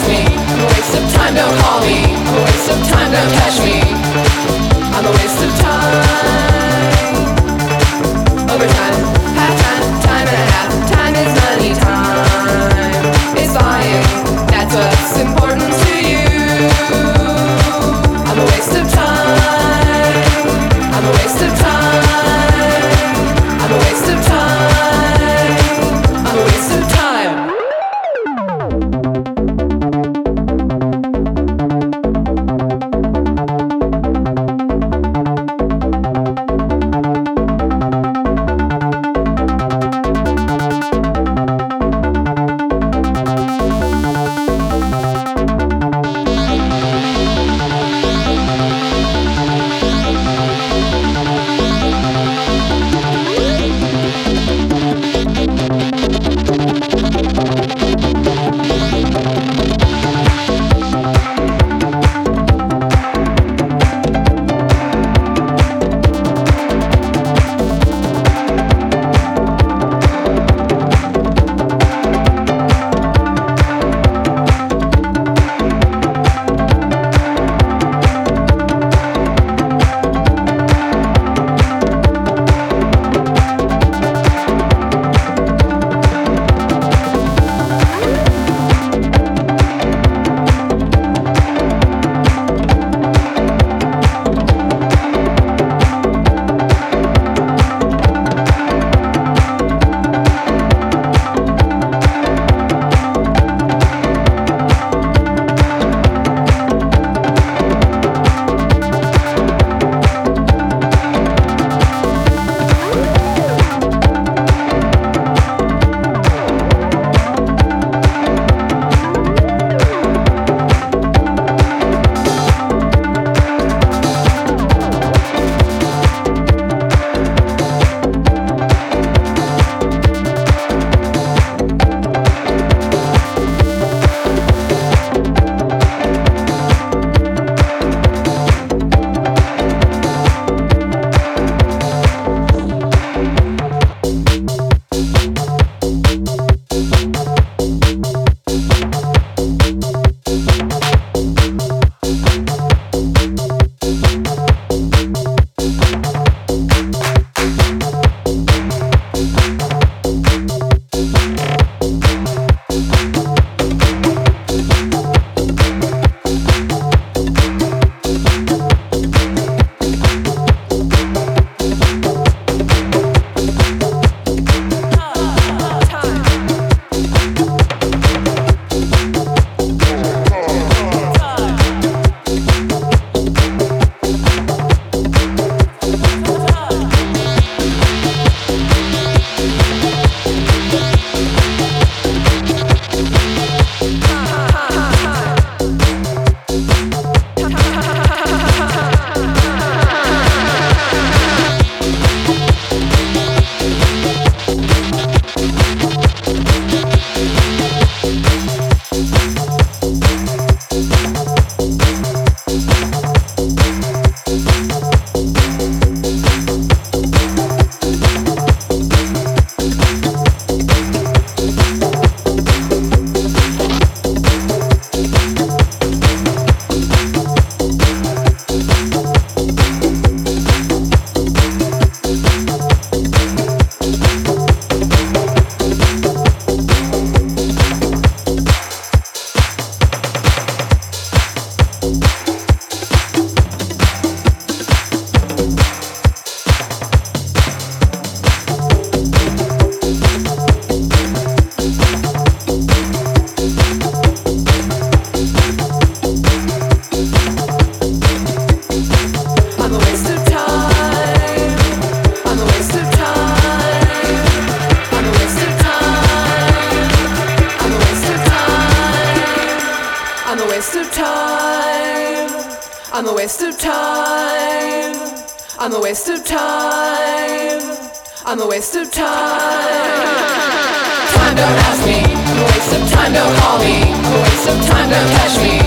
pass me. I'm a waste of time, don't call me. I'm a waste of time, don't catch me. I'm a waste of time. Overtime, half time, time and a half. Time is money, time is lying. time. I'm a waste of time. I'm a waste of time. I'm a waste of time. Time don't ask me. I'm a waste of time. Don't call me. I'm a waste of time. Don't catch me.